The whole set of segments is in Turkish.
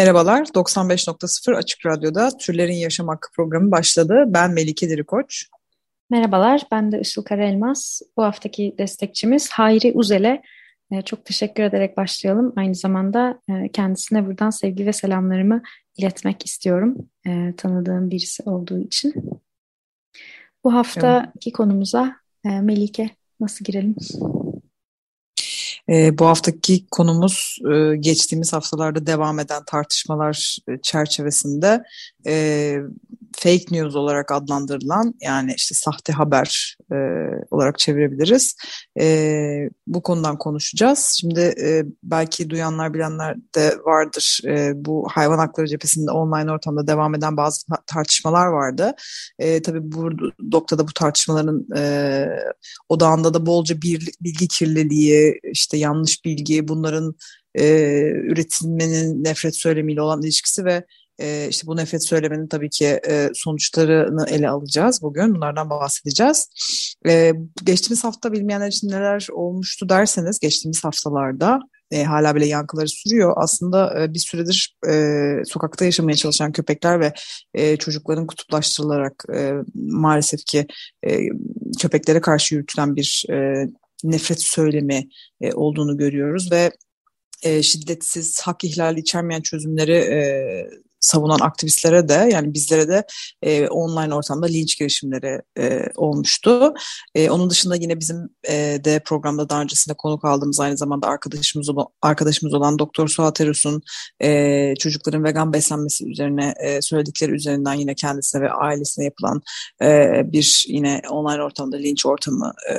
Merhabalar, 95.0 Açık Radyo'da Türlerin Yaşam Hakkı programı başladı. Ben Melike Dirikoç. Merhabalar, ben de Işıl Karaelmaz. Bu haftaki destekçimiz Hayri Uzel'e e, çok teşekkür ederek başlayalım. Aynı zamanda e, kendisine buradan sevgi ve selamlarımı iletmek istiyorum. E, tanıdığım birisi olduğu için. Bu haftaki konumuza Melike nasıl girelim? E, bu haftaki konumuz e, geçtiğimiz haftalarda devam eden tartışmalar e, çerçevesinde e, fake news olarak adlandırılan yani işte sahte haber e, olarak çevirebiliriz. E, bu konudan konuşacağız. Şimdi e, belki duyanlar bilenler de vardır. E, bu hayvan hakları cephesinde online ortamda devam eden bazı tartışmalar vardı. E, tabii bu noktada bu tartışmaların e, odağında da bolca bir, bilgi kirliliği, işte yanlış bilgi, bunların e, üretilmenin nefret söylemiyle olan ilişkisi ve e, işte bu nefret söylemenin tabii ki e, sonuçlarını ele alacağız bugün. Bunlardan bahsedeceğiz. E, geçtiğimiz hafta bilmeyenler için neler olmuştu derseniz geçtiğimiz haftalarda e, hala bile yankıları sürüyor. Aslında e, bir süredir sokakta yaşamaya çalışan köpekler ve çocukların kutuplaştırılarak maalesef ki köpeklere karşı yürütülen bir e, nefret söylemi olduğunu görüyoruz ve şiddetsiz, hak ihlali içermeyen çözümleri savunan aktivistlere de yani bizlere de e, online ortamda linç girişimleri e, olmuştu. E, onun dışında yine bizim e, de programda daha öncesinde konuk aldığımız aynı zamanda arkadaşımız arkadaşımız olan Doktor Suat Erus'un e, çocukların vegan beslenmesi üzerine e, söyledikleri üzerinden yine kendisine ve ailesine yapılan e, bir yine online ortamda linç ortamı e,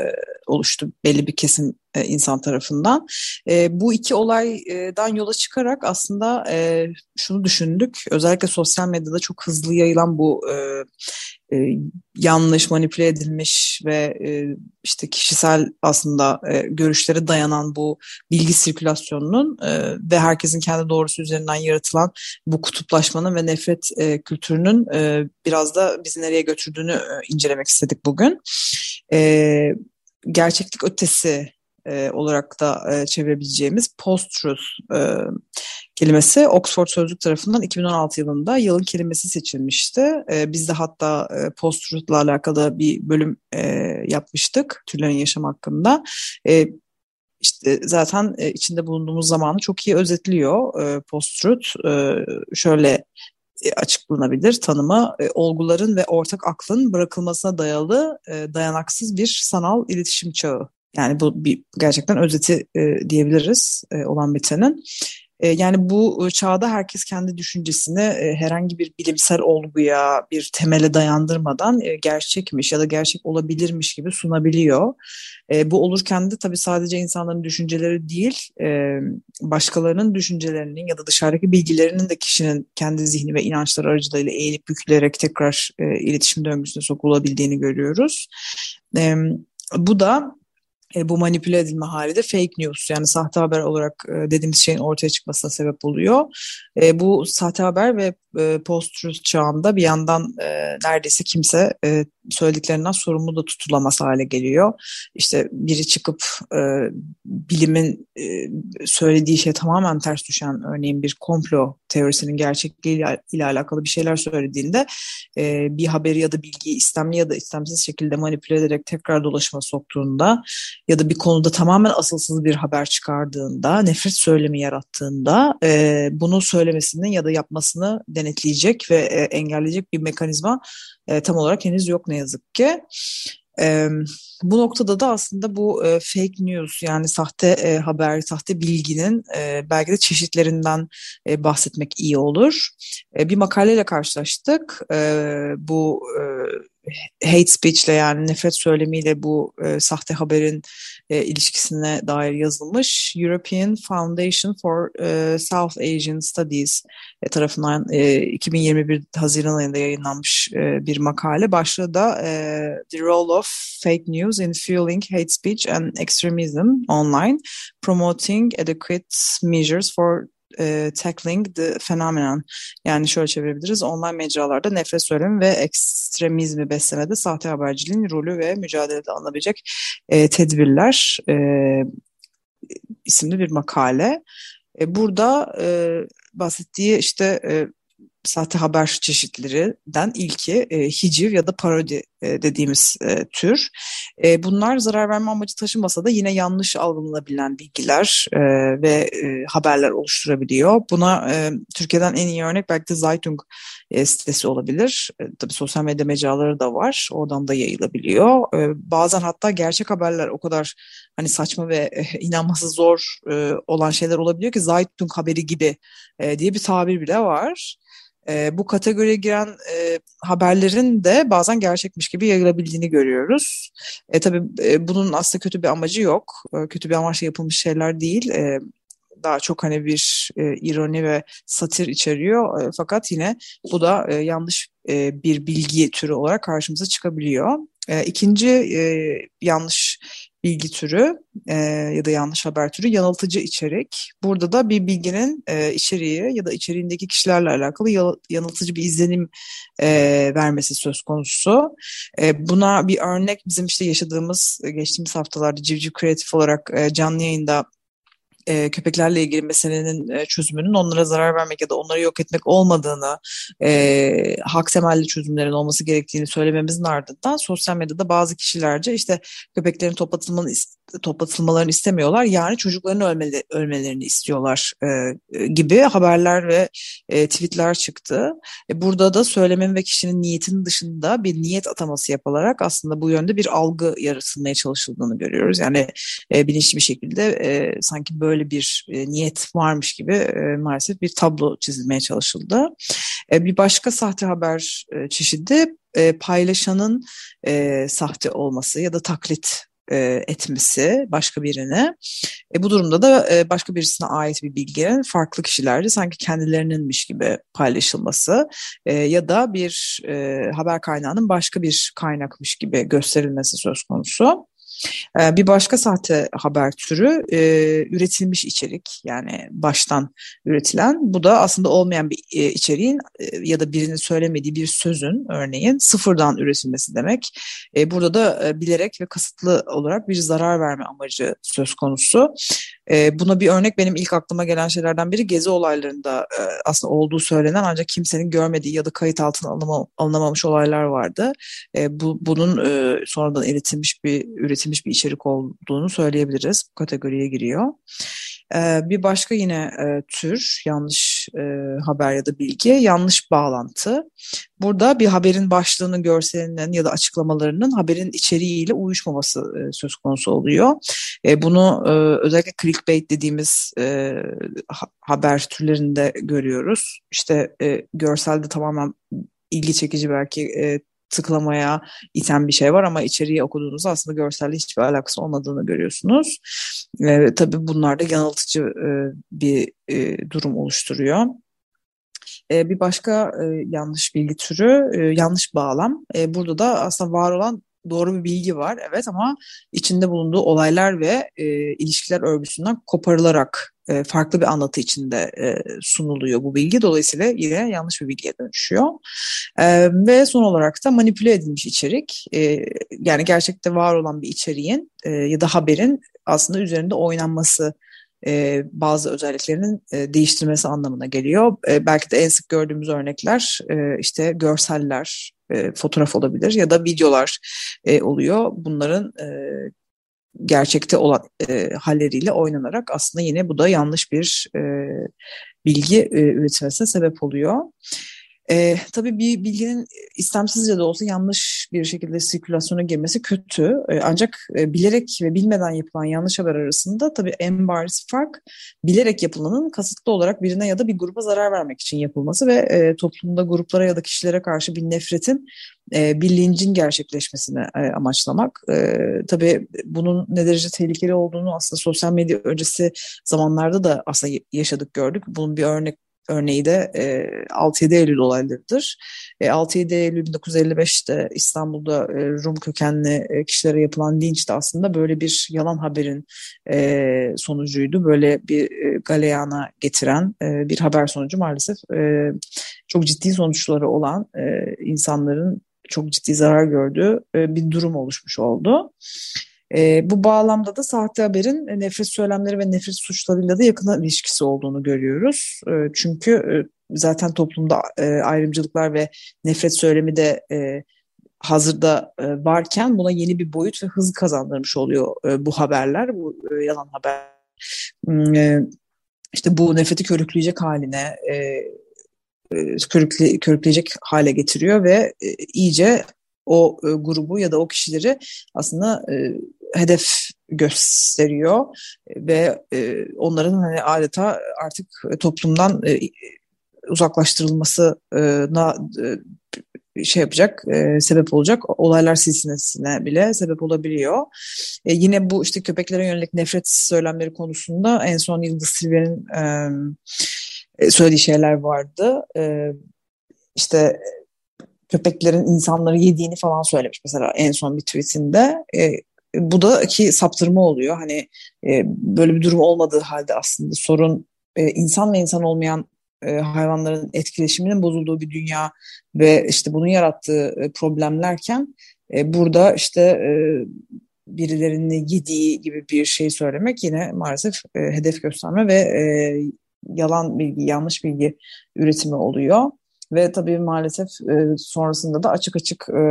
oluştu belli bir kesim e, insan tarafından. E, bu iki olaydan yola çıkarak aslında e, şunu düşündük. Özellikle sosyal medyada çok hızlı yayılan bu e, e, yanlış, manipüle edilmiş ve e, işte kişisel aslında e, görüşlere dayanan bu bilgi sirkülasyonunun e, ve herkesin kendi doğrusu üzerinden yaratılan bu kutuplaşmanın ve nefret e, kültürünün e, biraz da bizi nereye götürdüğünü e, incelemek istedik bugün. E, gerçeklik ötesi e, olarak da e, çevirebileceğimiz post-truth e, kelimesi Oxford Sözlük tarafından 2016 yılında yılın kelimesi seçilmişti. E, biz de hatta e, post-truth'la alakalı bir bölüm e, yapmıştık türlerin yaşam hakkında. E, işte zaten e, içinde bulunduğumuz zamanı çok iyi özetliyor e, post-truth. E, şöyle e, açıklanabilir tanımı e, olguların ve ortak aklın bırakılmasına dayalı dayanaksız bir sanal iletişim çağı yani bu bir gerçekten özeti e, diyebiliriz e, olan bitenin. E, yani bu çağda herkes kendi düşüncesini e, herhangi bir bilimsel olguya, bir temele dayandırmadan e, gerçekmiş ya da gerçek olabilirmiş gibi sunabiliyor. E, bu olurken de tabii sadece insanların düşünceleri değil, e, başkalarının düşüncelerinin ya da dışarıdaki bilgilerinin de kişinin kendi zihni ve inançları aracılığıyla eğilip bükülerek tekrar e, iletişim döngüsüne sokulabildiğini görüyoruz. E, bu da e, bu manipüle edilme hali de fake news yani sahte haber olarak e, dediğimiz şeyin ortaya çıkmasına sebep oluyor. E, bu sahte haber ve e, post-truth çağında bir yandan e, neredeyse kimse e, söylediklerinden sorumlu da tutulamaz hale geliyor. İşte biri çıkıp e, bilimin e, söylediği şey tamamen ters düşen örneğin bir komplo teorisinin gerçekliği ile alakalı bir şeyler söylediğinde e, bir haberi ya da bilgiyi istemli ya da istemsiz şekilde manipüle ederek tekrar dolaşıma soktuğunda ya da bir konuda tamamen asılsız bir haber çıkardığında, nefret söylemi yarattığında e, bunu söylemesini ya da yapmasını denetleyecek ve e, engelleyecek bir mekanizma e, tam olarak henüz yok ne yazık ki. E, bu noktada da aslında bu e, fake news yani sahte e, haber, sahte bilginin e, belki de çeşitlerinden e, bahsetmek iyi olur. E, bir makaleyle karşılaştık. E, bu e, hate speech ile yani nefret söylemiyle bu e, sahte haberin e, ilişkisine dair yazılmış European Foundation for e, South Asian Studies e, tarafından e, 2021 Haziran ayında yayınlanmış e, bir makale. Başlığı da e, The Role of Fake News in Fueling Hate Speech and Extremism Online, Promoting Adequate Measures for e, tackling the phenomenon. Yani şöyle çevirebiliriz. Online mecralarda nefret söylemi ve ekstremizmi beslemede sahte haberciliğin rolü ve mücadelede alınabilecek e, tedbirler e, isimli bir makale. E, burada e, bahsettiği işte e, sahte haber çeşitlerinden ilki e, hiciv ya da parodi e, dediğimiz e, tür. E, bunlar zarar verme amacı taşımasa da yine yanlış algılanabilen bilgiler e, ve e, haberler oluşturabiliyor. Buna e, Türkiye'den en iyi örnek belki de Zeitung e, sitesi olabilir. E, tabii sosyal medya mecraları da var. Oradan da yayılabiliyor. E, bazen hatta gerçek haberler o kadar hani saçma ve e, inanması zor e, olan şeyler olabiliyor ki Zeitung haberi gibi e, diye bir tabir bile var e, bu kategoriye giren e, haberlerin de bazen gerçekmiş gibi yayılabildiğini görüyoruz. E, tabii e, bunun aslında kötü bir amacı yok. E, kötü bir amaçla yapılmış şeyler değil. E, daha çok hani bir e, ironi ve satir içeriyor. E, fakat yine bu da e, yanlış e, bir bilgi türü olarak karşımıza çıkabiliyor. E, ikinci e, yanlış bilgi türü e, ya da yanlış haber türü yanıltıcı içerik. Burada da bir bilginin e, içeriği ya da içeriğindeki kişilerle alakalı yanıltıcı bir izlenim e, vermesi söz konusu. E, buna bir örnek bizim işte yaşadığımız geçtiğimiz haftalarda Civciv Kreatif olarak e, canlı yayında e, köpeklerle ilgili meselenin e, çözümünün onlara zarar vermek ya da onları yok etmek olmadığını, e, hak temelli çözümlerin olması gerektiğini söylememizin ardından sosyal medyada bazı kişilerce işte köpeklerin toplatılmanın toplatılmalarını istemiyorlar. Yani çocukların ölmeli, ölmelerini istiyorlar e, gibi haberler ve e, tweetler çıktı. E, burada da söylemin ve kişinin niyetinin dışında bir niyet ataması yapılarak aslında bu yönde bir algı yaratılmaya çalışıldığını görüyoruz. Yani e, bilinçli bir şekilde e, sanki böyle bir e, niyet varmış gibi e, maalesef bir tablo çizilmeye çalışıldı. E, bir başka sahte haber e, çeşidi e, paylaşanın e, sahte olması ya da taklit e, etmesi başka birine. E, bu durumda da e, başka birisine ait bir bilginin farklı kişilerde sanki kendilerininmiş gibi paylaşılması e, ya da bir e, haber kaynağının başka bir kaynakmış gibi gösterilmesi söz konusu. Ee, bir başka sahte haber türü e, üretilmiş içerik yani baştan üretilen. Bu da aslında olmayan bir e, içeriğin e, ya da birinin söylemediği bir sözün örneğin sıfırdan üretilmesi demek. Burada da bilerek ve kasıtlı olarak bir zarar verme amacı söz konusu. E, buna bir örnek benim ilk aklıma gelen şeylerden biri gezi olaylarında e, aslında olduğu söylenen ancak kimsenin görmediği ya da kayıt altına alınama, alınamamış olaylar vardı. E, bu Bunun e, sonradan üretilmiş bir üretilmiş bir içerik olduğunu söyleyebiliriz. Bu kategoriye giriyor. Ee, bir başka yine e, tür yanlış e, haber ya da bilgi yanlış bağlantı. Burada bir haberin başlığının, görselinin ya da açıklamalarının haberin içeriğiyle uyuşmaması e, söz konusu oluyor. Bunu özellikle clickbait dediğimiz haber türlerinde görüyoruz. İşte görselde tamamen ilgi çekici belki tıklamaya iten bir şey var ama içeriği okuduğunuzda aslında görselle hiçbir alakası olmadığını görüyorsunuz. E, tabii bunlar da yanıltıcı e, bir e, durum oluşturuyor. E, bir başka yanlış bilgi türü yanlış bağlam. Burada da aslında var olan doğru bir bilgi var evet ama içinde bulunduğu olaylar ve e, ilişkiler örgüsünden koparılarak e, farklı bir anlatı içinde e, sunuluyor bu bilgi. Dolayısıyla yine yanlış bir bilgiye dönüşüyor. E, ve son olarak da manipüle edilmiş içerik. E, yani gerçekte var olan bir içeriğin e, ya da haberin aslında üzerinde oynanması e, bazı özelliklerinin e, değiştirmesi anlamına geliyor. E, belki de en sık gördüğümüz örnekler e, işte görseller, e, fotoğraf olabilir ya da videolar e, oluyor. Bunların e, gerçekte olan e, halleriyle oynanarak aslında yine bu da yanlış bir e, bilgi e, üretilmesine sebep oluyor. E, tabii bir bilginin istemsizce de olsa yanlış bir şekilde sirkülasyona girmesi kötü. E, ancak e, bilerek ve bilmeden yapılan yanlış haber arasında tabii en bariz fark bilerek yapılanın kasıtlı olarak birine ya da bir gruba zarar vermek için yapılması ve e, toplumda gruplara ya da kişilere karşı bir nefretin e, bir gerçekleşmesini e, amaçlamak. E, tabii bunun ne derece tehlikeli olduğunu aslında sosyal medya öncesi zamanlarda da aslında yaşadık gördük. Bunun bir örnek örneği de e, 6-7 Eylül olaylarıdır. E, 6-7 Eylül 1955'te İstanbul'da e, Rum kökenli e, kişilere yapılan linç de aslında böyle bir yalan haberin e, sonucuydu. Böyle bir e, galeyana getiren e, bir haber sonucu maalesef e, çok ciddi sonuçları olan e, insanların çok ciddi zarar gördüğü e, bir durum oluşmuş oldu. E, bu bağlamda da sahte haberin nefret söylemleri ve nefret suçlarıyla da yakın ilişkisi olduğunu görüyoruz. E, çünkü e, zaten toplumda e, ayrımcılıklar ve nefret söylemi de e, hazırda e, varken buna yeni bir boyut ve hız kazandırmış oluyor e, bu haberler, bu e, yalan haber. Hmm, e, işte bu nefreti körükleyecek haline, e, e körükle, körükleyecek hale getiriyor ve e, iyice o e, grubu ya da o kişileri aslında e, hedef gösteriyor ve e, onların hani adeta artık toplumdan e, uzaklaştırılmasına e, şey yapacak, e, sebep olacak olaylar silsilesine bile sebep olabiliyor. E, yine bu işte köpeklere yönelik nefret söylemleri konusunda en son Yıldız Silver'in e, söylediği şeyler vardı. E, işte köpeklerin insanları yediğini falan söylemiş mesela en son bir tweetinde. E, bu da ki saptırma oluyor. Hani e, böyle bir durum olmadığı halde aslında sorun e, insan ve insan olmayan e, hayvanların etkileşiminin bozulduğu bir dünya ve işte bunun yarattığı e, problemlerken e, burada işte e, birilerini yediği gibi bir şey söylemek yine maalesef e, hedef gösterme ve e, yalan bilgi, yanlış bilgi üretimi oluyor. Ve tabii maalesef e, sonrasında da açık açık e,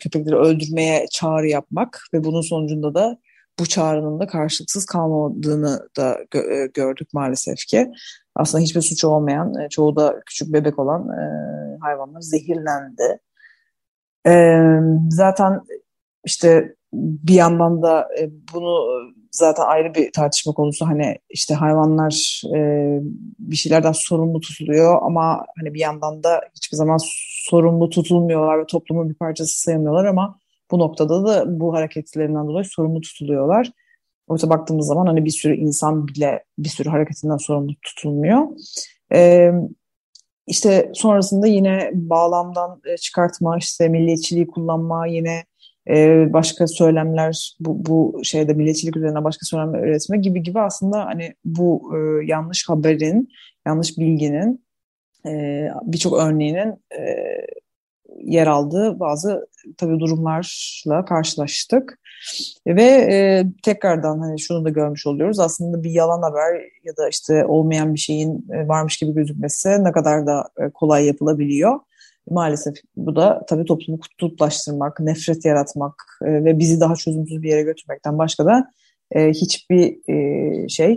köpekleri öldürmeye çağrı yapmak ve bunun sonucunda da bu çağrının da karşılıksız kalmadığını da gö- e, gördük maalesef ki. Aslında hiçbir suçu olmayan, e, çoğu da küçük bebek olan e, hayvanlar zehirlendi. E, zaten işte bir yandan da e, bunu zaten ayrı bir tartışma konusu. Hani işte hayvanlar e, bir şeylerden sorumlu tutuluyor ama hani bir yandan da hiçbir zaman sorumlu tutulmuyorlar ve toplumun bir parçası sayılmıyorlar ama bu noktada da bu hareketlerinden dolayı sorumlu tutuluyorlar. Oysa baktığımız zaman hani bir sürü insan bile bir sürü hareketinden sorumlu tutulmuyor. Ee, işte sonrasında yine bağlamdan çıkartma, işte milliyetçiliği kullanma, yine e, başka söylemler bu, bu şeyde milliyetçilik üzerine başka söylemler üretme gibi gibi aslında hani bu e, yanlış haberin, yanlış bilginin e, birçok örneğinin e, yer aldığı bazı tabii durumlarla karşılaştık. Ve e, tekrardan hani şunu da görmüş oluyoruz. Aslında bir yalan haber ya da işte olmayan bir şeyin e, varmış gibi gözükmesi ne kadar da e, kolay yapılabiliyor. Maalesef bu da tabii toplumu kutuplaştırmak, nefret yaratmak e, ve bizi daha çözümsüz bir yere götürmekten başka da e, hiçbir e, şey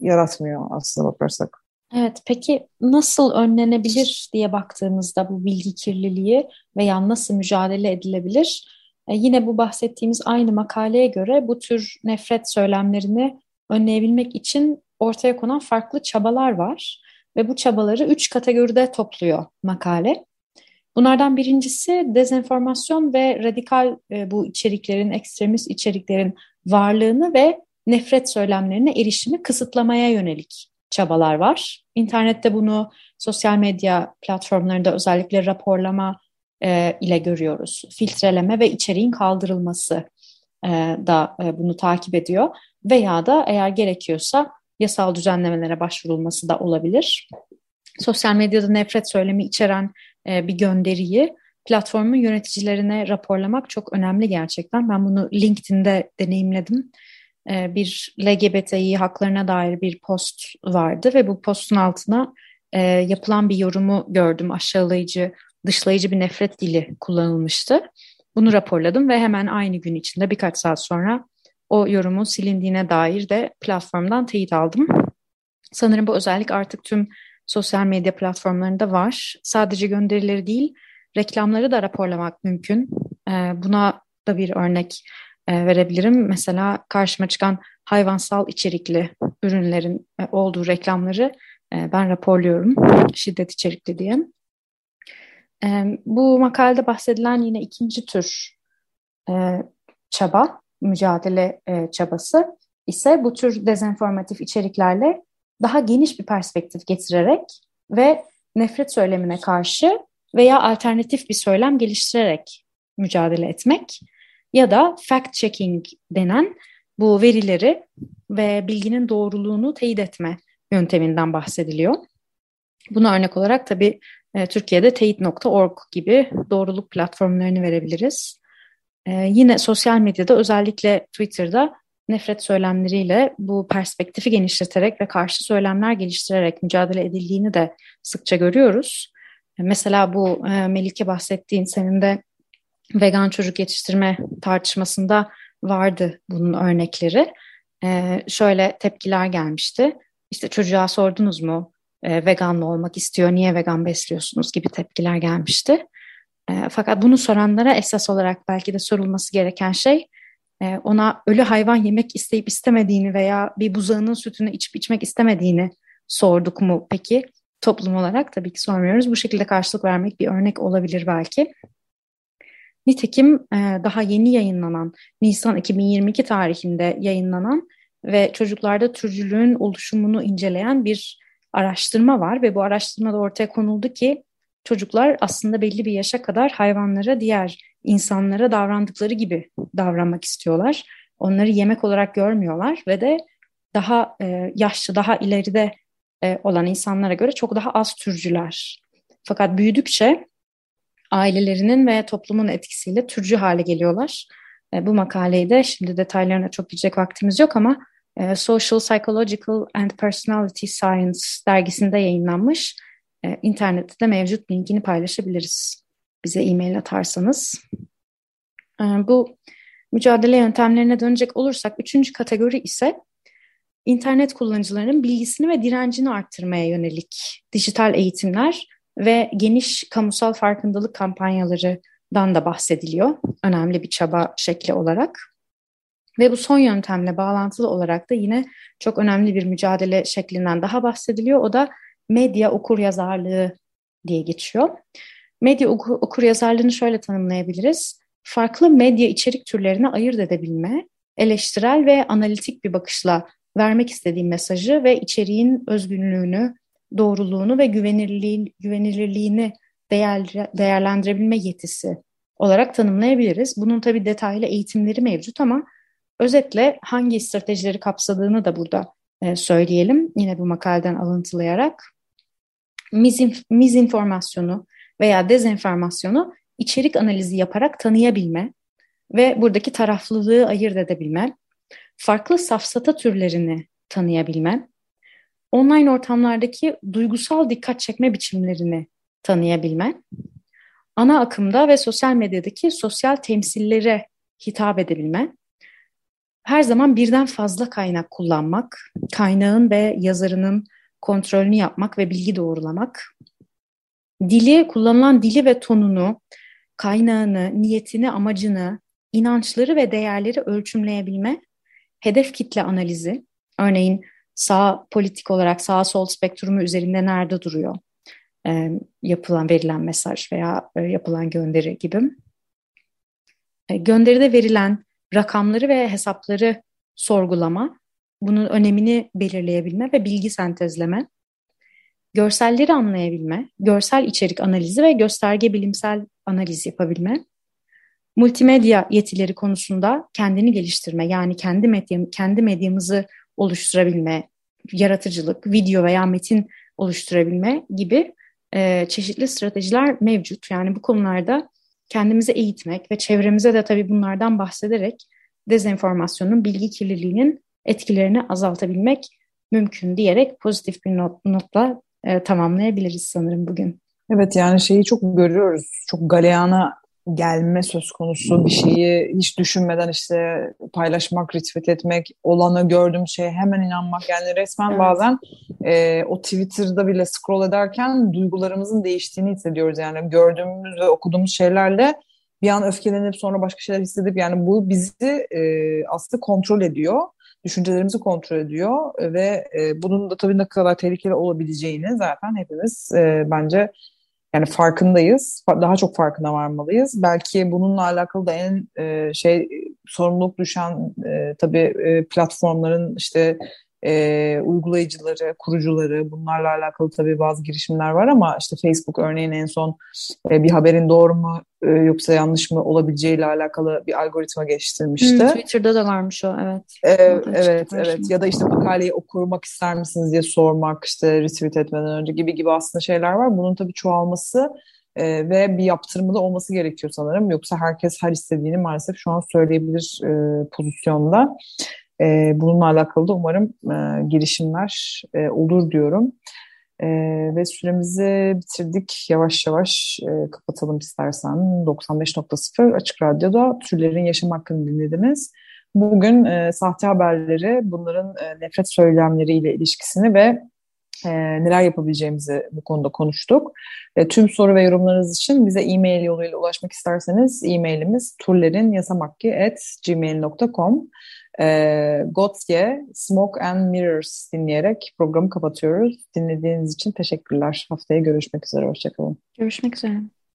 yaratmıyor aslında bakarsak. Evet, peki nasıl önlenebilir diye baktığımızda bu bilgi kirliliği veya nasıl mücadele edilebilir? Yine bu bahsettiğimiz aynı makaleye göre bu tür nefret söylemlerini önleyebilmek için ortaya konan farklı çabalar var ve bu çabaları üç kategoride topluyor makale. Bunlardan birincisi dezenformasyon ve radikal e, bu içeriklerin, ekstremist içeriklerin varlığını ve nefret söylemlerine erişimi kısıtlamaya yönelik çabalar var. İnternette bunu sosyal medya platformlarında özellikle raporlama e, ile görüyoruz. Filtreleme ve içeriğin kaldırılması e, da e, bunu takip ediyor. Veya da eğer gerekiyorsa yasal düzenlemelere başvurulması da olabilir. Sosyal medyada nefret söylemi içeren bir gönderiyi platformun yöneticilerine raporlamak çok önemli gerçekten. Ben bunu LinkedIn'de deneyimledim. E, bir LGBTİ haklarına dair bir post vardı ve bu postun altına e, yapılan bir yorumu gördüm. Aşağılayıcı, dışlayıcı bir nefret dili kullanılmıştı. Bunu raporladım ve hemen aynı gün içinde birkaç saat sonra o yorumun silindiğine dair de platformdan teyit aldım. Sanırım bu özellik artık tüm sosyal medya platformlarında var. Sadece gönderileri değil, reklamları da raporlamak mümkün. E, buna da bir örnek e, verebilirim. Mesela karşıma çıkan hayvansal içerikli ürünlerin e, olduğu reklamları e, ben raporluyorum şiddet içerikli diye. E, bu makalede bahsedilen yine ikinci tür çaba, mücadele çabası ise bu tür dezenformatif içeriklerle daha geniş bir perspektif getirerek ve nefret söylemine karşı veya alternatif bir söylem geliştirerek mücadele etmek ya da fact checking denen bu verileri ve bilginin doğruluğunu teyit etme yönteminden bahsediliyor. Buna örnek olarak tabii e, Türkiye'de teyit.org gibi doğruluk platformlarını verebiliriz. E, yine sosyal medyada özellikle Twitter'da nefret söylemleriyle bu perspektifi genişleterek ve karşı söylemler geliştirerek mücadele edildiğini de sıkça görüyoruz. Mesela bu e, Melike bahsettiğin senin de vegan çocuk yetiştirme tartışmasında vardı bunun örnekleri. E, şöyle tepkiler gelmişti. İşte çocuğa sordunuz mu e, vegan mı olmak istiyor, niye vegan besliyorsunuz gibi tepkiler gelmişti. Fakat bunu soranlara esas olarak belki de sorulması gereken şey ona ölü hayvan yemek isteyip istemediğini veya bir buzağının sütünü içip içmek istemediğini sorduk mu peki? Toplum olarak tabii ki sormuyoruz. Bu şekilde karşılık vermek bir örnek olabilir belki. Nitekim e, daha yeni yayınlanan, Nisan 2022 tarihinde yayınlanan ve çocuklarda türcülüğün oluşumunu inceleyen bir araştırma var ve bu araştırmada ortaya konuldu ki çocuklar aslında belli bir yaşa kadar hayvanlara diğer insanlara davrandıkları gibi davranmak istiyorlar. Onları yemek olarak görmüyorlar ve de daha e, yaşlı, daha ileride e, olan insanlara göre çok daha az türcüler. Fakat büyüdükçe ailelerinin ve toplumun etkisiyle türcü hale geliyorlar. E, bu makaleyi de şimdi detaylarına çok gidecek vaktimiz yok ama e, Social Psychological and Personality Science dergisinde yayınlanmış. E, internette de mevcut linkini paylaşabiliriz. Bize e-mail atarsanız. E, bu mücadele yöntemlerine dönecek olursak üçüncü kategori ise internet kullanıcılarının bilgisini ve direncini arttırmaya yönelik dijital eğitimler ve geniş kamusal farkındalık kampanyalarından da bahsediliyor. Önemli bir çaba şekli olarak. Ve bu son yöntemle bağlantılı olarak da yine çok önemli bir mücadele şeklinden daha bahsediliyor. O da medya okur yazarlığı diye geçiyor. Medya okur, okur yazarlığını şöyle tanımlayabiliriz. Farklı medya içerik türlerine ayırt edebilme, eleştirel ve analitik bir bakışla vermek istediğim mesajı ve içeriğin özgünlüğünü, doğruluğunu ve güvenilirliğin, güvenilirliğini değer, değerlendirebilme yetisi olarak tanımlayabiliriz. Bunun tabii detaylı eğitimleri mevcut ama özetle hangi stratejileri kapsadığını da burada e, söyleyelim. Yine bu makaleden alıntılayarak. Mizinf mizinformasyonu veya dezenformasyonu içerik analizi yaparak tanıyabilme ve buradaki taraflılığı ayırt edebilme, farklı safsata türlerini tanıyabilme, online ortamlardaki duygusal dikkat çekme biçimlerini tanıyabilme, ana akımda ve sosyal medyadaki sosyal temsillere hitap edebilme, her zaman birden fazla kaynak kullanmak, kaynağın ve yazarının kontrolünü yapmak ve bilgi doğrulamak, dili, kullanılan dili ve tonunu, kaynağını, niyetini, amacını, inançları ve değerleri ölçümleyebilme, hedef kitle analizi, örneğin sağ politik olarak sağ sol spektrumu üzerinde nerede duruyor? E, yapılan verilen mesaj veya e, yapılan gönderi gibi. E, gönderide verilen rakamları ve hesapları sorgulama, bunun önemini belirleyebilme ve bilgi sentezleme, görselleri anlayabilme, görsel içerik analizi ve gösterge bilimsel analiz yapabilme, multimedya yetileri konusunda kendini geliştirme, yani kendi medyam, kendi medyamızı oluşturabilme, yaratıcılık, video veya metin oluşturabilme gibi e, çeşitli stratejiler mevcut. Yani bu konularda kendimizi eğitmek ve çevremize de tabii bunlardan bahsederek dezenformasyonun, bilgi kirliliğinin etkilerini azaltabilmek mümkün diyerek pozitif bir not, notla e, tamamlayabiliriz sanırım bugün. Evet yani şeyi çok görüyoruz. Çok galeyana gelme söz konusu bir şeyi hiç düşünmeden işte paylaşmak, retweet etmek, olanı gördüğüm şeye hemen inanmak yani resmen evet. bazen e, o Twitter'da bile scroll ederken duygularımızın değiştiğini hissediyoruz yani gördüğümüz ve okuduğumuz şeylerle bir an öfkelenip sonra başka şeyler hissedip yani bu bizi e, aslında kontrol ediyor. Düşüncelerimizi kontrol ediyor ve e, bunun da tabii ne kadar tehlikeli olabileceğini zaten hepimiz e, bence yani farkındayız. Daha çok farkına varmalıyız. Belki bununla alakalı da en e, şey sorumluluk düşen e, tabii e, platformların işte e, uygulayıcıları, kurucuları bunlarla alakalı tabii bazı girişimler var ama işte Facebook örneğin en son e, bir haberin doğru mu e, yoksa yanlış mı olabileceğiyle alakalı bir algoritma geliştirmişti. Hmm, Twitter'da da varmış o evet. E, evet evet ya da işte makaleyi okumak ister misiniz diye sormak işte retweet etmeden önce gibi gibi aslında şeyler var. Bunun tabii çoğalması e, ve bir yaptırımı da olması gerekiyor sanırım. Yoksa herkes her istediğini maalesef şu an söyleyebilir e, pozisyonda. E, bununla alakalı da umarım e, girişimler e, olur diyorum. E, ve süremizi bitirdik. Yavaş yavaş e, kapatalım istersen. 95.0 Açık Radyo'da Türlerin Yaşam Hakkını dinlediniz. Bugün e, sahte haberleri, bunların e, nefret söylemleriyle ilişkisini ve e, neler yapabileceğimizi bu konuda konuştuk. E, tüm soru ve yorumlarınız için bize e-mail yoluyla ulaşmak isterseniz e-mailimiz turlerinyasamakki.gmail.com e, Gotye, Smoke and Mirrors dinleyerek programı kapatıyoruz. Dinlediğiniz için teşekkürler. Haftaya görüşmek üzere. Hoşçakalın. Görüşmek üzere.